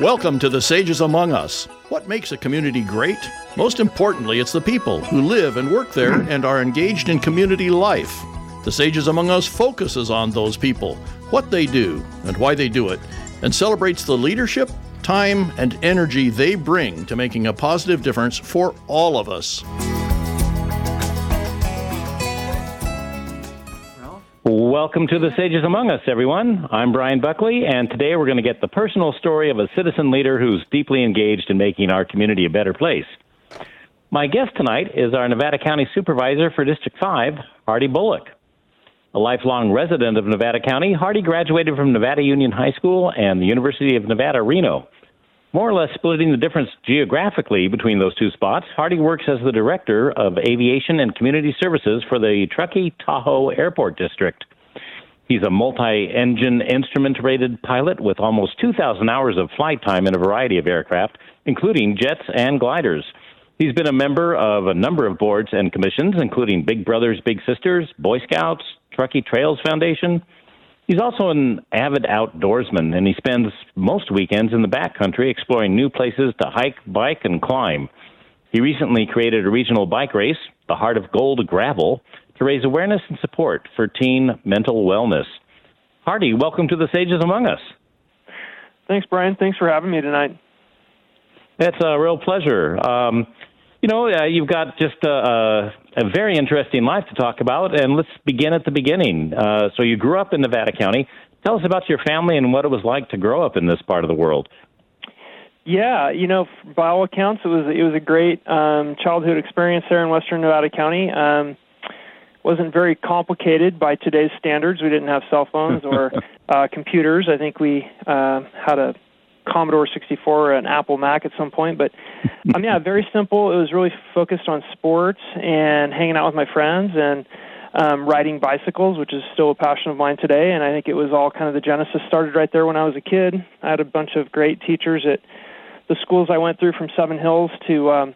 Welcome to the Sages Among Us. What makes a community great? Most importantly, it's the people who live and work there and are engaged in community life. The Sages Among Us focuses on those people, what they do, and why they do it, and celebrates the leadership, time, and energy they bring to making a positive difference for all of us. Welcome to the Sages Among Us, everyone. I'm Brian Buckley, and today we're going to get the personal story of a citizen leader who's deeply engaged in making our community a better place. My guest tonight is our Nevada County Supervisor for District 5, Hardy Bullock. A lifelong resident of Nevada County, Hardy graduated from Nevada Union High School and the University of Nevada, Reno. More or less splitting the difference geographically between those two spots, Hardy works as the Director of Aviation and Community Services for the Truckee Tahoe Airport District. He's a multi engine instrument rated pilot with almost 2,000 hours of flight time in a variety of aircraft, including jets and gliders. He's been a member of a number of boards and commissions, including Big Brothers Big Sisters, Boy Scouts, Truckee Trails Foundation. He's also an avid outdoorsman, and he spends most weekends in the backcountry exploring new places to hike, bike, and climb. He recently created a regional bike race, the Heart of Gold Gravel, to raise awareness and support for teen mental wellness. Hardy, welcome to the Sages Among Us. Thanks, Brian. Thanks for having me tonight. It's a real pleasure. Um, you know, uh, you've got just a, a, very interesting life to talk about, and let's begin at the beginning. Uh, so, you grew up in Nevada County. Tell us about your family and what it was like to grow up in this part of the world. Yeah, you know, by all accounts, it was it was a great um, childhood experience there in Western Nevada County. Um, wasn't very complicated by today's standards. We didn't have cell phones or uh, computers. I think we uh, had a Commodore 64 or an Apple Mac at some point, but um, yeah, very simple. It was really focused on sports and hanging out with my friends and um, riding bicycles, which is still a passion of mine today. And I think it was all kind of the genesis started right there when I was a kid. I had a bunch of great teachers at the schools I went through, from Seven Hills to um,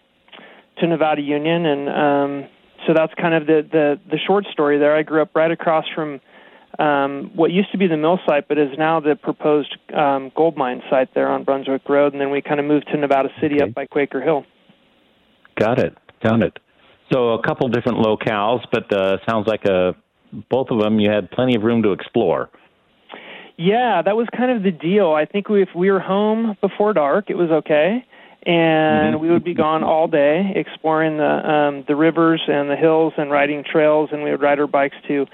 to Nevada Union, and um, so that's kind of the, the the short story there. I grew up right across from um, what used to be the mill site, but is now the proposed um, gold mine site there on Brunswick Road, and then we kind of moved to Nevada City okay. up by Quaker Hill. Got it, got it. So a couple different locales, but uh, sounds like a uh, both of them you had plenty of room to explore. Yeah, that was kind of the deal. I think we, if we were home before dark, it was okay and mm-hmm. we would be gone all day exploring the um, the rivers and the hills and riding trails, and we would ride our bikes to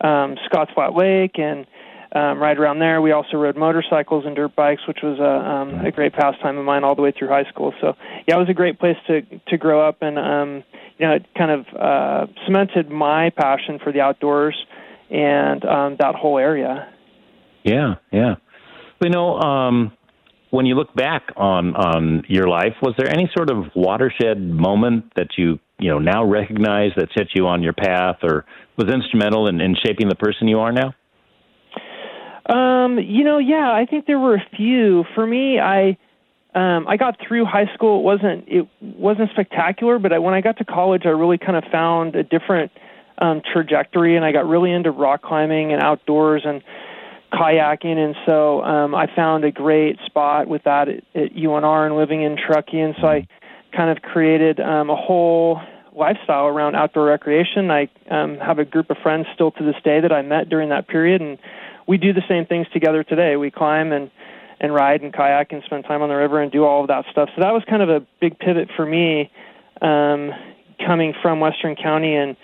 um, Scotts Flat Lake and um, ride around there. We also rode motorcycles and dirt bikes, which was a, um, a great pastime of mine all the way through high school. So yeah, it was a great place to to grow up, and um, you know, it kind of uh, cemented my passion for the outdoors and um, that whole area. Yeah, yeah. You know, um, when you look back on on your life, was there any sort of watershed moment that you you know now recognize that set you on your path, or was instrumental in, in shaping the person you are now? Um, you know, yeah, I think there were a few. For me, I um, I got through high school. It wasn't it wasn't spectacular, but I, when I got to college, I really kind of found a different um, trajectory, and I got really into rock climbing and outdoors and kayaking, and so um, I found a great spot with that at, at UNR and living in Truckee, and so I kind of created um, a whole lifestyle around outdoor recreation. I um, have a group of friends still to this day that I met during that period, and we do the same things together today. We climb and and ride and kayak and spend time on the river and do all of that stuff. So that was kind of a big pivot for me, um, coming from Western County and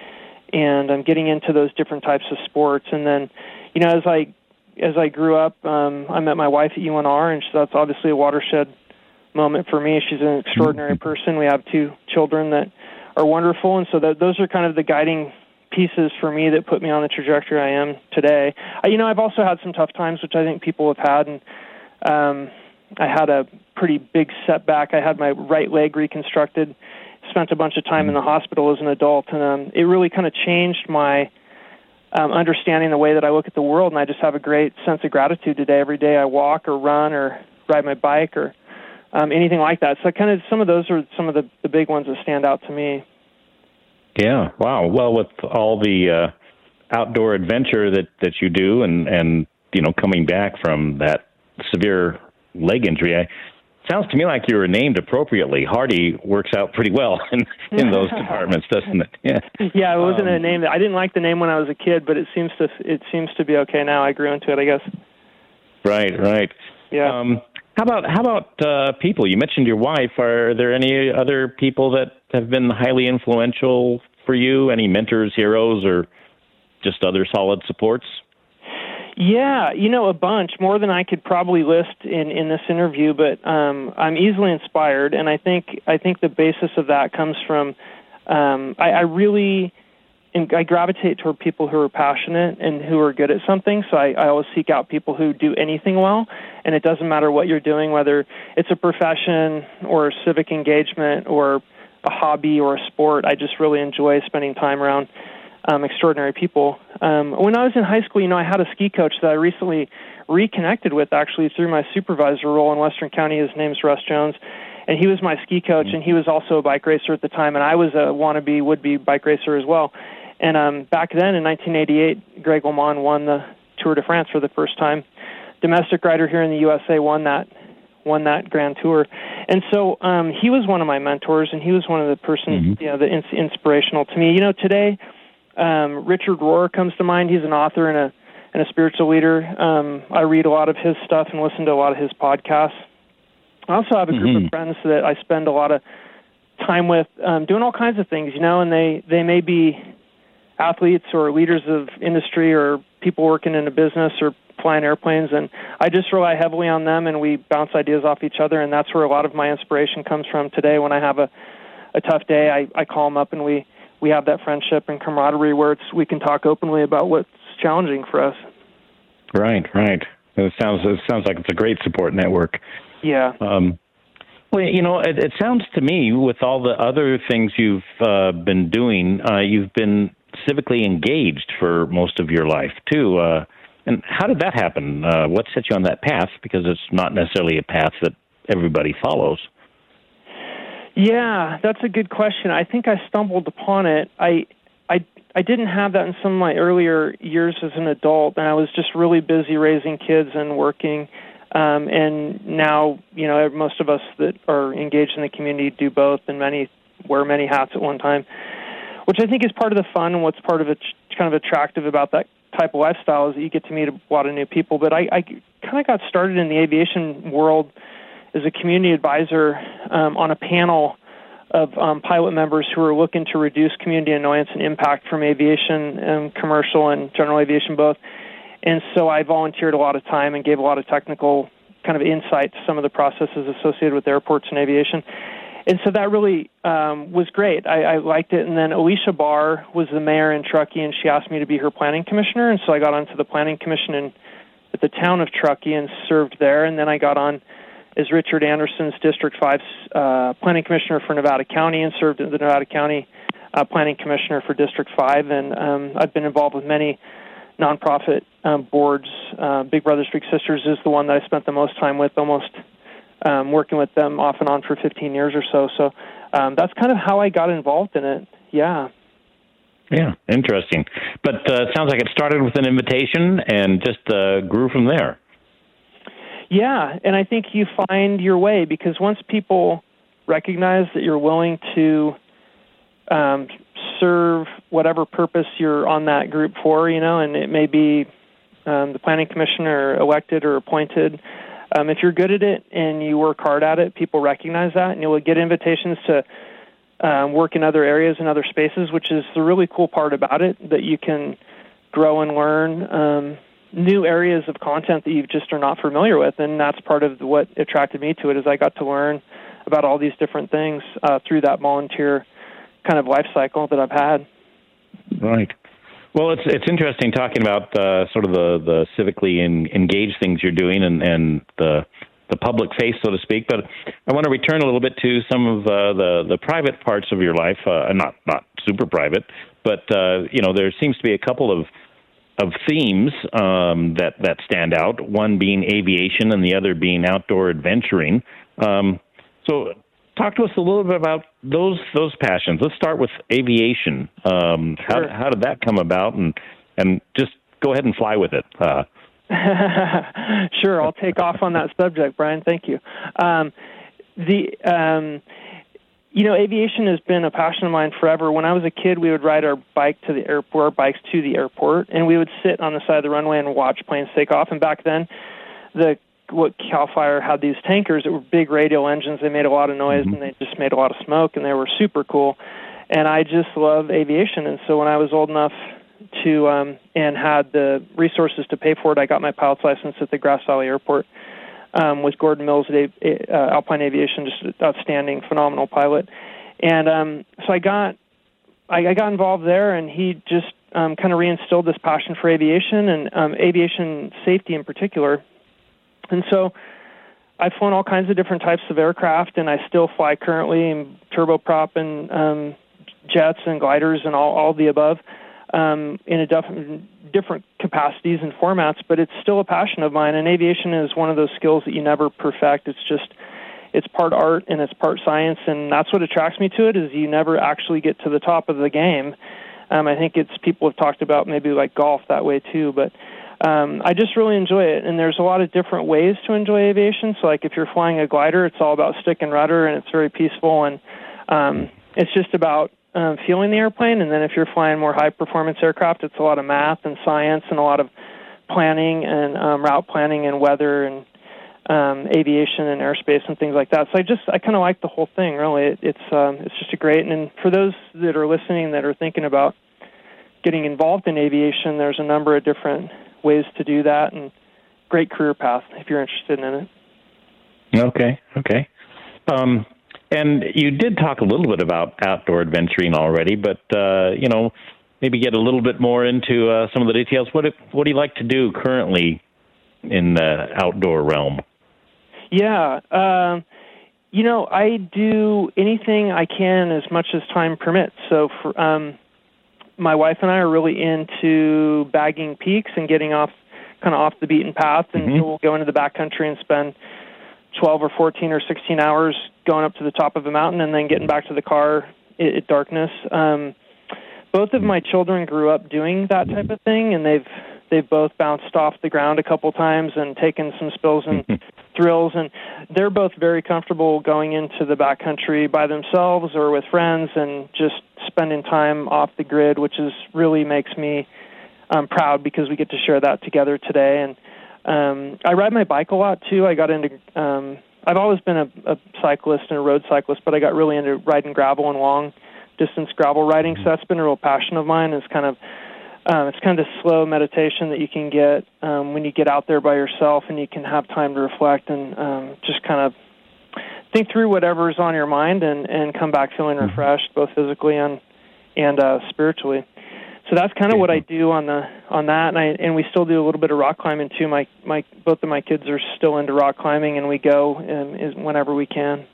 and I'm um, getting into those different types of sports. And then, you know, as I as I grew up, um, I met my wife at UNR, and that's obviously a watershed moment for me. She's an extraordinary mm-hmm. person. We have two children that are wonderful, and so that, those are kind of the guiding pieces for me that put me on the trajectory I am today. Uh, you know, I've also had some tough times, which I think people have had, and um, I had a pretty big setback. I had my right leg reconstructed, spent a bunch of time in the hospital as an adult, and um, it really kind of changed my um, understanding the way that I look at the world, and I just have a great sense of gratitude today. Every day I walk or run or ride my bike or um, anything like that. So kind of some of those are some of the, the big ones that stand out to me. Yeah. Wow. Well, with all the uh, outdoor adventure that that you do, and and you know coming back from that severe leg injury. I, sounds to me like you were named appropriately. Hardy works out pretty well in, in those departments, doesn't it? Yeah. Yeah, it wasn't um, a name that I didn't like the name when I was a kid, but it seems to it seems to be okay now. I grew into it, I guess. Right, right. Yeah. Um, how about how about uh, people? You mentioned your wife. Are there any other people that have been highly influential for you? Any mentors, heroes, or just other solid supports? Yeah, you know, a bunch more than I could probably list in in this interview. But um, I'm easily inspired, and I think I think the basis of that comes from um, I, I really and I gravitate toward people who are passionate and who are good at something. So I, I always seek out people who do anything well, and it doesn't matter what you're doing, whether it's a profession or civic engagement or a hobby or a sport. I just really enjoy spending time around um, extraordinary people. Um, when I was in high school, you know, I had a ski coach that I recently reconnected with actually through my supervisor role in Western County. His name's Russ Jones and he was my ski coach and he was also a bike racer at the time and I was a wannabe would be bike racer as well and um, back then in 1988, Greg LeMond won the Tour de France for the first time. Domestic rider here in the USA won that won that Grand Tour, and so um, he was one of my mentors, and he was one of the persons mm-hmm. you know the ins- inspirational to me. You know, today um, Richard Rohr comes to mind. He's an author and a and a spiritual leader. Um, I read a lot of his stuff and listen to a lot of his podcasts. I also have a group mm-hmm. of friends that I spend a lot of time with, um, doing all kinds of things. You know, and they they may be athletes or leaders of industry or people working in a business or flying airplanes and I just rely heavily on them and we bounce ideas off each other and that's where a lot of my inspiration comes from today when I have a a tough day I I call them up and we we have that friendship and camaraderie where it's we can talk openly about what's challenging for us. Right, right. It sounds it sounds like it's a great support network. Yeah. Um well, you know, it, it sounds to me, with all the other things you've uh, been doing, uh, you've been civically engaged for most of your life too. Uh, and how did that happen? Uh, what set you on that path? Because it's not necessarily a path that everybody follows. Yeah, that's a good question. I think I stumbled upon it. I I I didn't have that in some of my earlier years as an adult, and I was just really busy raising kids and working. Um, and now, you know, most of us that are engaged in the community do both, and many wear many hats at one time which I think is part of the fun and what's part of it kind of attractive about that type of lifestyle is that you get to meet a lot of new people. But I, I kind of got started in the aviation world as a community advisor um, on a panel of um, pilot members who are looking to reduce community annoyance and impact from aviation and commercial and general aviation both. And so I volunteered a lot of time and gave a lot of technical kind of insight to some of the processes associated with airports and aviation and so that really um, was great. I, I liked it. And then Alicia Barr was the mayor in Truckee, and she asked me to be her planning commissioner. And so I got onto the planning commission in, at the town of Truckee and served there. And then I got on as Richard Anderson's District 5 uh, planning commissioner for Nevada County and served as the Nevada County uh, planning commissioner for District 5. And um, I've been involved with many nonprofit um, boards. Uh, Big Brothers Big Sisters is the one that I spent the most time with, almost um, working with them off and on for 15 years or so. So um, that's kind of how I got involved in it. Yeah. Yeah, interesting. But uh, sounds like it started with an invitation and just uh, grew from there. Yeah, and I think you find your way because once people recognize that you're willing to um, serve whatever purpose you're on that group for, you know, and it may be um, the planning commissioner elected or appointed um, if you're good at it and you work hard at it, people recognize that, and you'll get invitations to um, work in other areas and other spaces, which is the really cool part about it that you can grow and learn um, new areas of content that you just are not familiar with, and that's part of what attracted me to it. Is I got to learn about all these different things uh, through that volunteer kind of life cycle that I've had. Right. Well, it's it's interesting talking about uh, sort of the the civically in, engaged things you're doing and and the the public face, so to speak. But I want to return a little bit to some of uh, the the private parts of your life, uh, not not super private, but uh, you know there seems to be a couple of of themes um, that that stand out. One being aviation, and the other being outdoor adventuring. Um, so talk to us a little bit about those those passions. Let's start with aviation. Um, sure. how how did that come about, and and just go ahead and fly with it. Uh, sure, I'll take off on that subject, Brian. Thank you. Um, the um, you know, aviation has been a passion of mine forever. When I was a kid, we would ride our bike to the airport, our bikes to the airport, and we would sit on the side of the runway and watch planes take off. And back then, the what Cal Fire had these tankers that were big radial engines. They made a lot of noise mm-hmm. and they just made a lot of smoke, and they were super cool. And I just love aviation. And so when I was old enough to um, and had the resources to pay for it, I got my pilot's license at the Grass Valley Airport um, with Gordon Mills at uh, Alpine Aviation, just outstanding, phenomenal pilot. And um, so I got I, I got involved there, and he just um, kind of reinstilled this passion for aviation and um, aviation safety in particular. And so I've flown all kinds of different types of aircraft, and I still fly currently in turboprop and um, jets and gliders and all, all the above um, in a def- different capacities and formats, but it's still a passion of mine. And aviation is one of those skills that you never perfect. It's just it's part art and it's part science, and that's what attracts me to it. Is you never actually get to the top of the game. Um, I think it's people have talked about maybe like golf that way too, but um, I just really enjoy it. And there's a lot of different ways to enjoy aviation. So like if you're flying a glider, it's all about stick and rudder, and it's very peaceful, and um, it's just about um, fueling the airplane. And then if you're flying more high performance aircraft, it's a lot of math and science and a lot of planning and um, route planning and weather and um, aviation and airspace and things like that. So I just I kind of like the whole thing. Really, it, it's um, it's just a great. And for those that are listening that are thinking about getting involved in aviation, there's a number of different ways to do that and great career path if you're interested in it. Okay. Okay. Um, and you did talk a little bit about outdoor adventuring already, but uh, you know, maybe get a little bit more into uh, some of the details. What if, what do you like to do currently in the outdoor realm? Yeah, um, you know, I do anything I can as much as time permits. So, for, um, my wife and I are really into bagging peaks and getting off, kind of off the beaten path, and mm-hmm. we'll go into the backcountry and spend 12 or 14 or 16 hours going up to the top of a mountain and then getting back to the car at, darkness. Um, both of my children grew up doing that type of thing, and they've they've both bounced off the ground a couple times and taken some spills and thrills, and they're both very comfortable going into the backcountry by themselves or with friends and just spending time off the grid, which is really makes me um, proud because we get to share that together today and um, I ride my bike a lot too. I got into um, I've always been a, a cyclist and a road cyclist, but I got really into riding gravel and long distance gravel riding. So that's been a real passion of mine. It's kind of um, it's kind of slow meditation that you can get um, when you get out there by yourself and you can have time to reflect and um, just kind of think through whatever's on your mind and and come back feeling mm-hmm. refreshed both physically and and uh, spiritually so that's kind of what I do on the on that, and I and we still do a little bit of rock climbing too. My my both of my kids are still into rock climbing, and we go and, is whenever we can.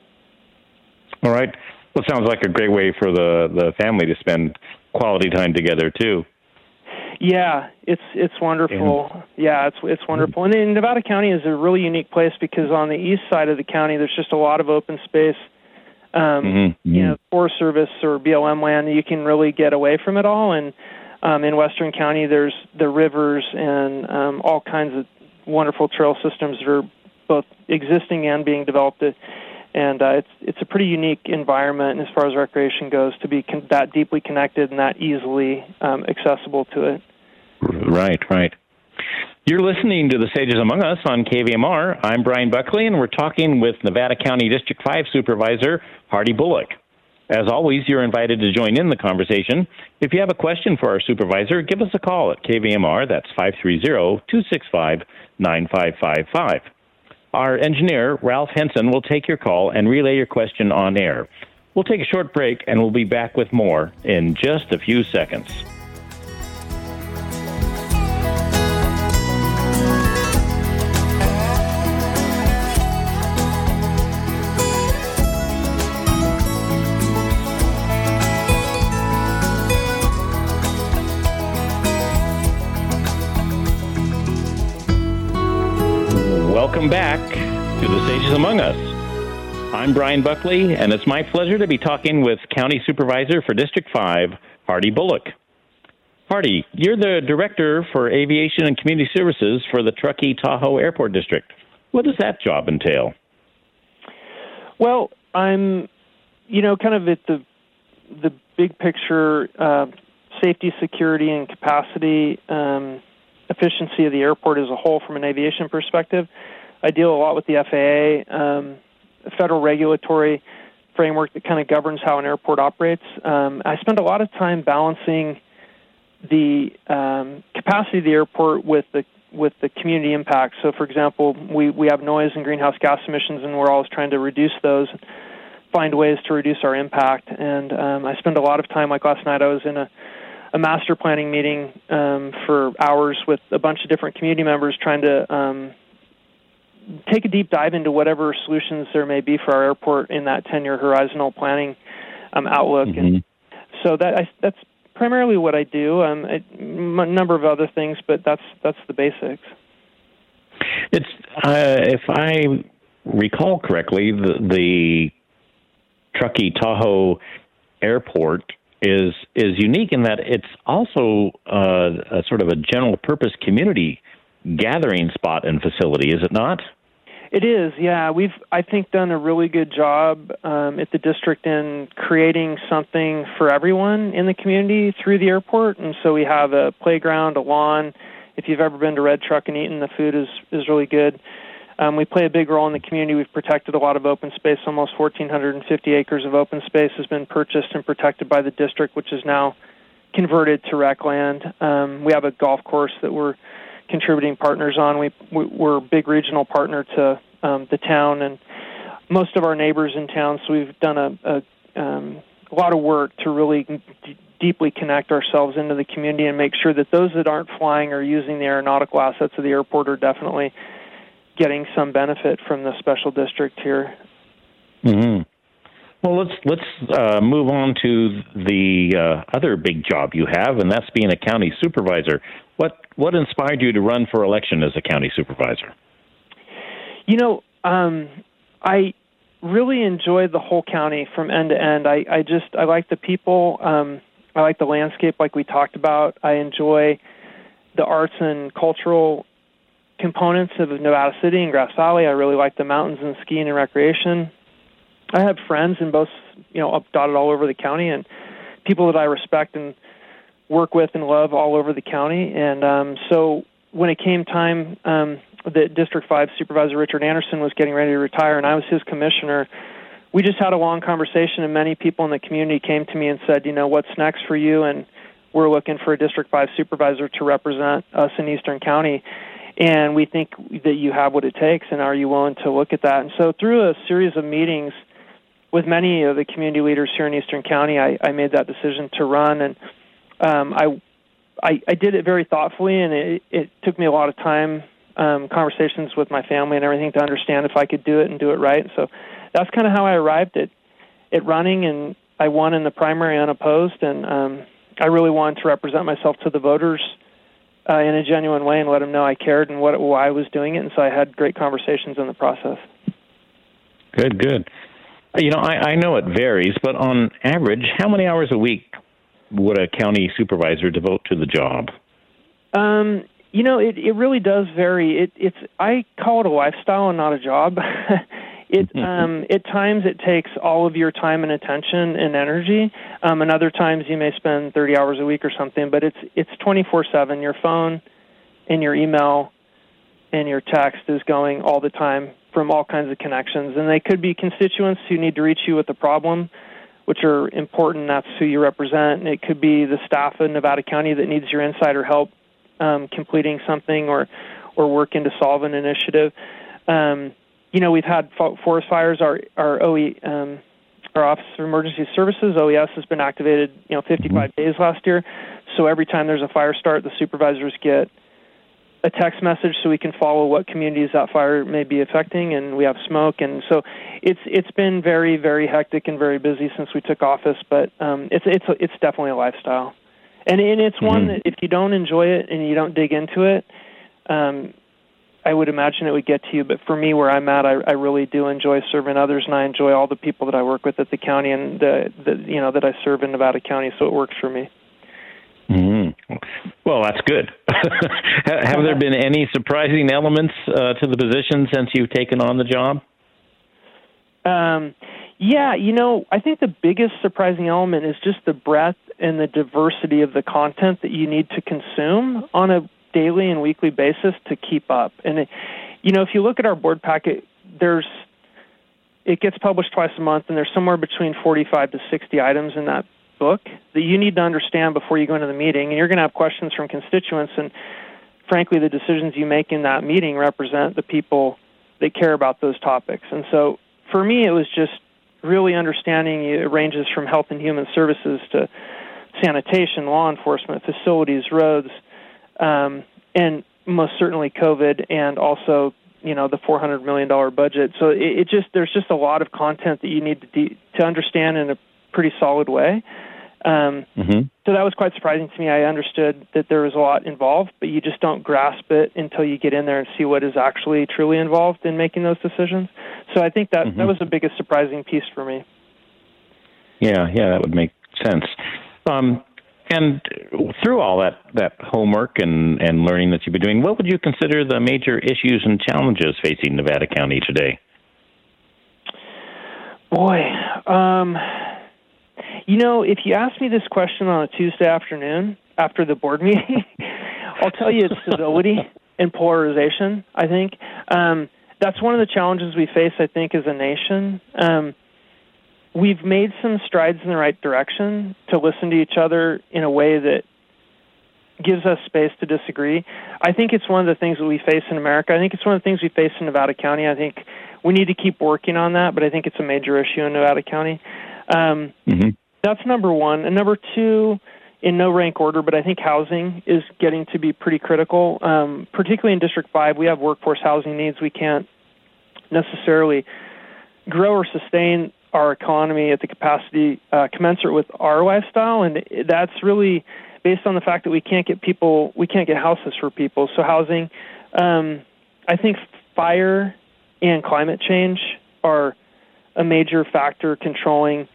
All right. Well, sounds like a great way for the the family to spend quality time together too. Yeah, it's it's wonderful. Yeah, yeah it's it's wonderful. And then Nevada County is a really unique place because on the east side of the county, there's just a lot of open space um, mm-hmm. you know, Forest Service or BLM land, you can really get away from it all. And um, in Western County, there's the rivers and um, all kinds of wonderful trail systems that are both existing and being developed. And uh, it's it's a pretty unique environment as far as recreation goes to be con- that deeply connected and that easily um, accessible to it. Right, right. You're listening to the Sages Among Us on KVMR. I'm Brian Buckley, and we're talking with Nevada County District 5 Supervisor Hardy Bullock. As always, you're invited to join in the conversation. If you have a question for our supervisor, give us a call at KVMR. That's 530 265 9555. Our engineer, Ralph Henson, will take your call and relay your question on air. We'll take a short break and we'll be back with more in just a few seconds. Welcome back to the Sages Among Us. I'm Brian Buckley, and it's my pleasure to be talking with County Supervisor for District 5, Hardy Bullock. Hardy, you're the director for aviation and community services for the Truckee Tahoe Airport District. What does that job entail? Well, I'm, you know, kind of at the the big picture, uh, safety, security, and capacity, um, efficiency of the airport as a whole from an aviation perspective. I deal a lot with the FAA, um, federal regulatory framework that kind of governs how an airport operates. Um, I spend a lot of time balancing the um, capacity of the airport with the with the community impact. So, for example, we, we have noise and greenhouse gas emissions, and we're always trying to reduce those, find ways to reduce our impact. And um, I spend a lot of time, like last night, I was in a, a master planning meeting um, for hours with a bunch of different community members trying to um, take a deep dive into whatever solutions there may be for our airport in that 10 year horizontal planning um, outlook. Mm-hmm. And so that I, that's primarily what I do. Um, a number of other things, but that's that's the basics. It's uh, if I recall correctly, the, the Truckee Tahoe Airport is is unique in that it's also uh, a sort of a general purpose community gathering spot and facility, is it not? It is, yeah. We've, I think, done a really good job um, at the district in creating something for everyone in the community through the airport. And so we have a playground, a lawn. If you've ever been to Red Truck and eaten, the food is is really good. Um, we play a big role in the community. We've protected a lot of open space. Almost 1,450 acres of open space has been purchased and protected by the district, which is now converted to rec land. Um, we have a golf course that we're contributing partners on. We, we're a big regional partner to um, the town and most of our neighbors in town. So we've done a, a, um, a lot of work to really d- deeply connect ourselves into the community and make sure that those that aren't flying or using the aeronautical assets of the airport are definitely getting some benefit from the special district here. Mm-hmm. Well, let's let's uh, move on to the uh, other big job you have, and that's being a county supervisor. What what inspired you to run for election as a county supervisor? You know, um, I really enjoy the whole county from end to end. I, I just I like the people. Um, I like the landscape, like we talked about. I enjoy the arts and cultural components of Nevada City and Grass Valley. I really like the mountains and skiing and recreation. I have friends in both, you know, up dotted all over the county, and people that I respect and work with and love all over the county. And um, so when it came time um, that District 5 Supervisor Richard Anderson was getting ready to retire and I was his commissioner, we just had a long conversation and many people in the community came to me and said, you know, what's next for you? And we're looking for a District 5 supervisor to represent us in Eastern County. And we think that you have what it takes, and are you willing to look at that? And so, through a series of meetings with many of the community leaders here in Eastern County, I, I made that decision to run. And um, I, I, I did it very thoughtfully, and it, it took me a lot of time, um, conversations with my family and everything to understand if I could do it and do it right. So that's kind of how I arrived at at running, and I won in the primary unopposed, and um, I really wanted to represent myself to the voters uh, in a genuine way and let them know I cared and what why I was doing it. And so I had great conversations in the process. Good, good. You know, I, I know it varies, but on average, how many hours a week would a county supervisor devote to the job? Um, you know, it it really does vary. It it's I call it a lifestyle and not a job. it um at times it takes all of your time and attention and energy. Um and other times you may spend 30 hours a week or something, but it's it's 24/7. Your phone and your email and your text is going all the time from all kinds of connections and they could be constituents who need to reach you with a problem which are important. That's who you represent. And it could be the staff in Nevada County that needs your insider help um, completing something or or working to solve an initiative. Um, you know, we've had forest fires. Our our OE um, our Office of Emergency Services OES has been activated. You know, 55 mm-hmm. days last year. So every time there's a fire start, the supervisors get a text message so we can follow what communities that fire may be affecting and we have smoke and so it's it's been very very hectic and very busy since we took office but um it's it's it's definitely a lifestyle and and it's mm-hmm. one that if you don't enjoy it and you don't dig into it um I would imagine it would get to you but for me where I'm at I I really do enjoy serving others and I enjoy all the people that I work with at the county and the, the you know that I serve in Nevada County so it works for me mhm Well, that's good. Have there been any surprising elements uh, to the position since you've taken on the job? Um, yeah, you know, I think the biggest surprising element is just the breadth and the diversity of the content that you need to consume on a daily and weekly basis to keep up. And it, you know, if you look at our board packet, there's it gets published twice a month, and there's somewhere between 45 to 60 items in that book that you need to understand before you go into the meeting. And you're going to have questions from constituents, and frankly, the decisions you make in that meeting represent the people that care about those topics. And so, for me, it was just really understanding it ranges from health and human services to sanitation, law enforcement, facilities, roads, um, and most certainly COVID, and also you know the 400 million dollar budget. So it, it, just there's just a lot of content that you need to de- to understand in a pretty solid way. Um, mm-hmm. So that was quite surprising to me. I understood that there was a lot involved, but you just don't grasp it until you get in there and see what is actually truly involved in making those decisions. So I think that mm-hmm. that was the biggest surprising piece for me. Yeah, yeah, that would make sense. Um, and through all that, that homework and, and learning that you've been doing, what would you consider the major issues and challenges facing Nevada County today? Boy, um, you know, if you ask me this question on a Tuesday afternoon after the board meeting, I'll tell you it's civility and polarization. I think um, that's one of the challenges we face. I think as a nation. Um, we've made some strides in the right direction to listen to each other in a way that gives us space to disagree. I think it's one of the things that we face in America. I think it's one of the things we face in Nevada County. I think we need to keep working on that, but I think it's a major issue in Nevada County. Um, mm-hmm. That's number one. And number two, in no rank order, but I think housing is getting to be pretty critical, um, particularly in District 5. We have workforce housing needs. We can't necessarily grow or sustain our economy at the capacity uh, commensurate with our lifestyle, and that's really based on the fact that we can't get people, we can't get houses for people. So housing, um, I think fire and climate change are a major factor controlling,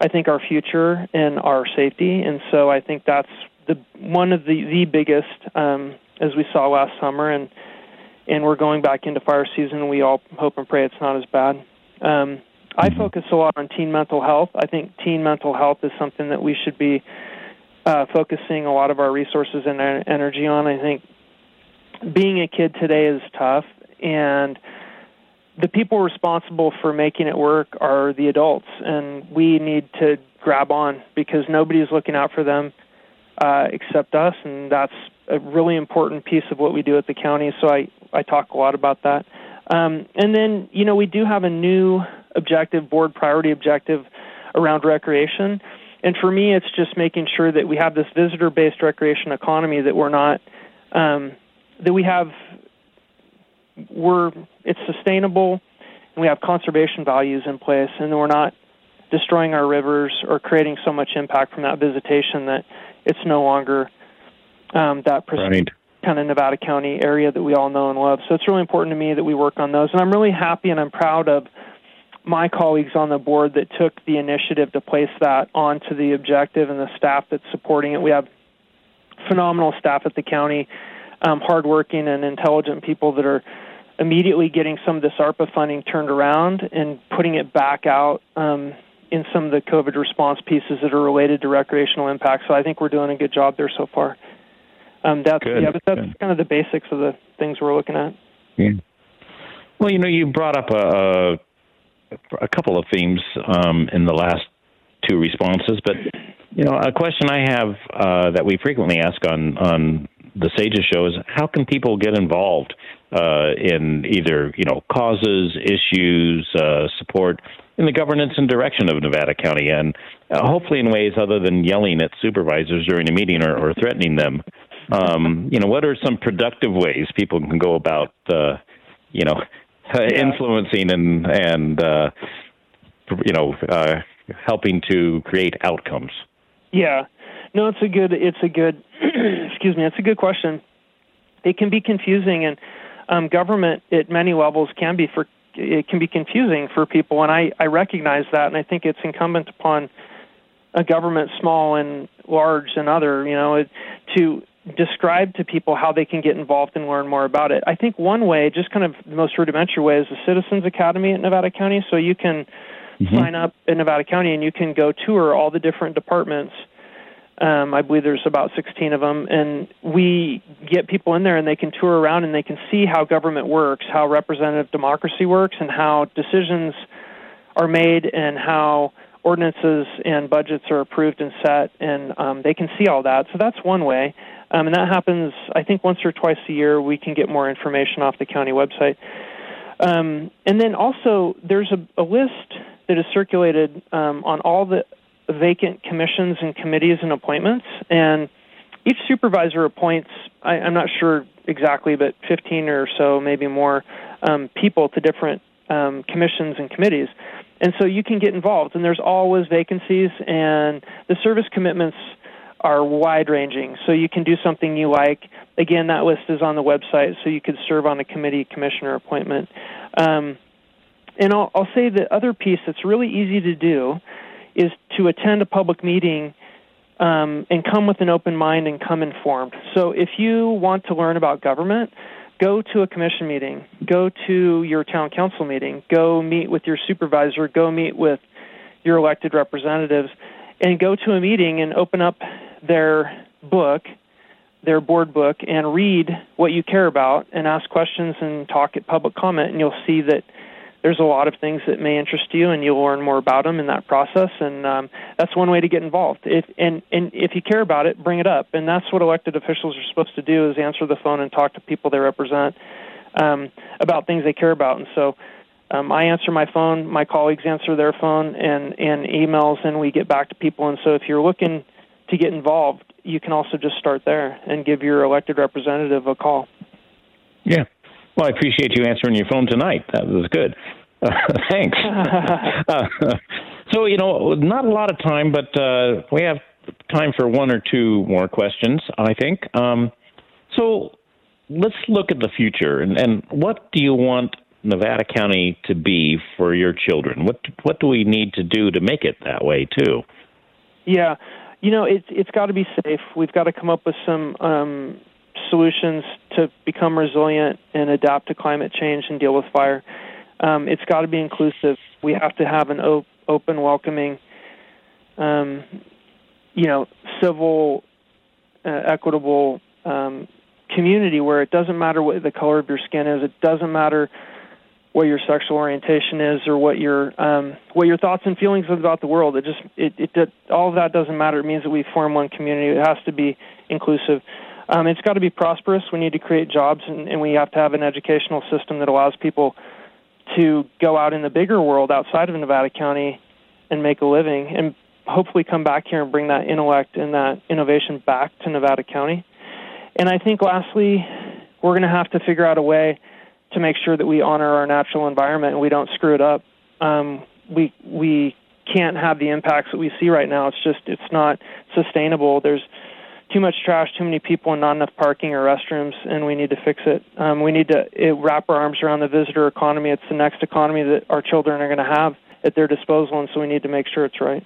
I think, our future and our safety. And so I think that's the one of the the biggest, um, as we saw last summer, and and we're going back into fire season. We all hope and pray it's not as bad. Um, I mm-hmm. focus a lot on teen mental health. I think teen mental health is something that we should be uh, focusing a lot of our resources and energy on. I think being a kid today is tough, and the people responsible for making it work are the adults, and we need to grab on because nobody's looking out for them uh, except us, and that's a really important piece of what we do at the county. So I I talk a lot about that. Um, and then you know we do have a new objective, board priority objective around recreation. And for me, it's just making sure that we have this visitor based recreation economy that we're not, um, that we have, we're, it's sustainable and we have conservation values in place and we're not destroying our rivers or creating so much impact from that visitation that it's no longer um, that right. kind of Nevada County area that we all know and love. So it's really important to me that we work on those. And I'm really happy and I'm proud of my colleagues on the board that took the initiative to place that onto the objective and the staff that's supporting it. We have phenomenal staff at the county, um, hardworking and intelligent people that are immediately getting some of this ARPA funding turned around and putting it back out um, in some of the COVID response pieces that are related to recreational impact. So I think we're doing a good job there so far. Um, that's good, yeah, but that's good. kind of the basics of the things we're looking at. Yeah. Well, you know, you brought up a, a a couple of themes um, in the last two responses, but you know, a question I have uh, that we frequently ask on on the Sages show is how can people get involved uh, in either you know causes, issues, uh, support in the governance and direction of Nevada County, and uh, hopefully in ways other than yelling at supervisors during a meeting or, or threatening them. Um, you know, what are some productive ways people can go about, uh, you know, uh, yeah. influencing and and uh, you know uh, helping to create outcomes? Yeah, no, it's a good it's a good excuse me, it's a good question. It can be confusing, and um, government at many levels can be for it can be confusing for people, and I I recognize that, and I think it's incumbent upon a government, small and large and other, you know, to describe to people how they can get involved and learn more about it. I think one way, just kind of the most rudimentary way, is the Citizens Academy at Nevada County. So you can mm-hmm. sign up in Nevada County and you can go tour all the different departments. Um, I believe there's about 16 of them, and we get people in there and they can tour around and they can see how government works, how representative democracy works, and how decisions are made and how ordinances and budgets are approved and set, and um, they can see all that. So that's one way, um, and that happens. I think once or twice a year, we can get more information off the county website. Um, and then also, there's a, a list that is circulated um, on all the vacant commissions and committees and appointments, and each supervisor appoints. I, I'm not sure exactly, but 15 or so, maybe more, um, people to different um, commissions and committees. And so you can get involved, and there's always vacancies, and the service commitments are wide ranging. So you can do something you like. Again, that list is on the website, so you could serve on a committee, commissioner appointment. Um, and I'll, I'll say the other piece that's really easy to do is to attend a public meeting um, and come with an open mind and come informed. So if you want to learn about government, go to a commission meeting, go to your town council meeting, go meet with your supervisor, go meet with your elected representatives, and go to a meeting and open up their book, their board book, and read what you care about and ask questions and talk at public comment, and you'll see that there's a lot of things that may interest you, and you'll learn more about them in that process. And um, that's one way to get involved. If and and if you care about it, bring it up. And that's what elected officials are supposed to do: is answer the phone and talk to people they represent um, about things they care about. And so. Um, I answer my phone, my colleagues answer their phone, and, and emails, and we get back to people. And so, if you're looking to get involved, you can also just start there and give your elected representative a call. Yeah, well, I appreciate you answering your phone tonight. That was good. Uh, thanks. uh, so, you know, not a lot of time, but uh, we have time for one or two more questions, I think. Um, so, let's look at the future and, and what do you want Nevada County to be for your children? What what do we need to do to make it that way too? Yeah, you know it's it's got to be safe. We've got to come up with some um, solutions to become resilient and adapt to climate change and deal with fire. Um, it's got to be inclusive. We have to have an op- open, welcoming, um, you know, civil, uh, equitable um, community where it doesn't matter what the color of your skin is. It doesn't matter what your sexual orientation is or what your um, what your thoughts and feelings about the world. It just it, it all of that doesn't matter. It means that we form one community. It has to be inclusive. Um, it's got to be prosperous. We need to create jobs, and, and we have to have an educational system that allows people to go out in the bigger world outside of Nevada County and make a living, and hopefully come back here and bring that intellect and that innovation back to Nevada County. And I think, lastly, we're going to have to figure out a way to make sure that we honor our natural environment and we don't screw it up. Um, we we can't have the impacts that we see right now. It's just it's not sustainable. There's too much trash, too many people, and not enough parking or restrooms, and we need to fix it. Um, we need to it, wrap our arms around the visitor economy. It's the next economy that our children are going to have at their disposal, and so we need to make sure it's right.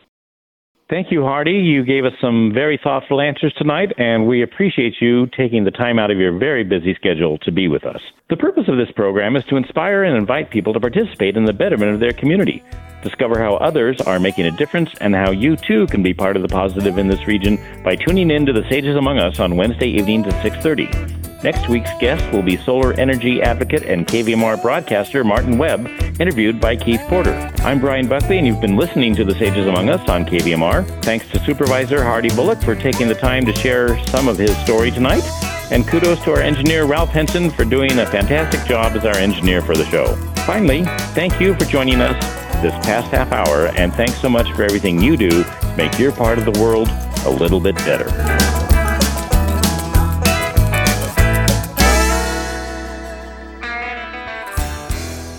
Thank you, Hardy. You gave us some very thoughtful answers tonight, and we appreciate you taking the time out of your very busy schedule to be with us. The purpose of this program is to inspire and invite people to participate in the betterment of their community. Discover how others are making a difference and how you too can be part of the positive in this region by tuning in to the Sages Among Us on Wednesday evenings at 6:30. Next week's guest will be solar energy advocate and KVMR broadcaster Martin Webb, interviewed by Keith Porter. I'm Brian Buckley, and you've been listening to The Sages Among Us on KVMR. Thanks to Supervisor Hardy Bullock for taking the time to share some of his story tonight. And kudos to our engineer Ralph Henson for doing a fantastic job as our engineer for the show. Finally, thank you for joining us this past half hour, and thanks so much for everything you do to make your part of the world a little bit better.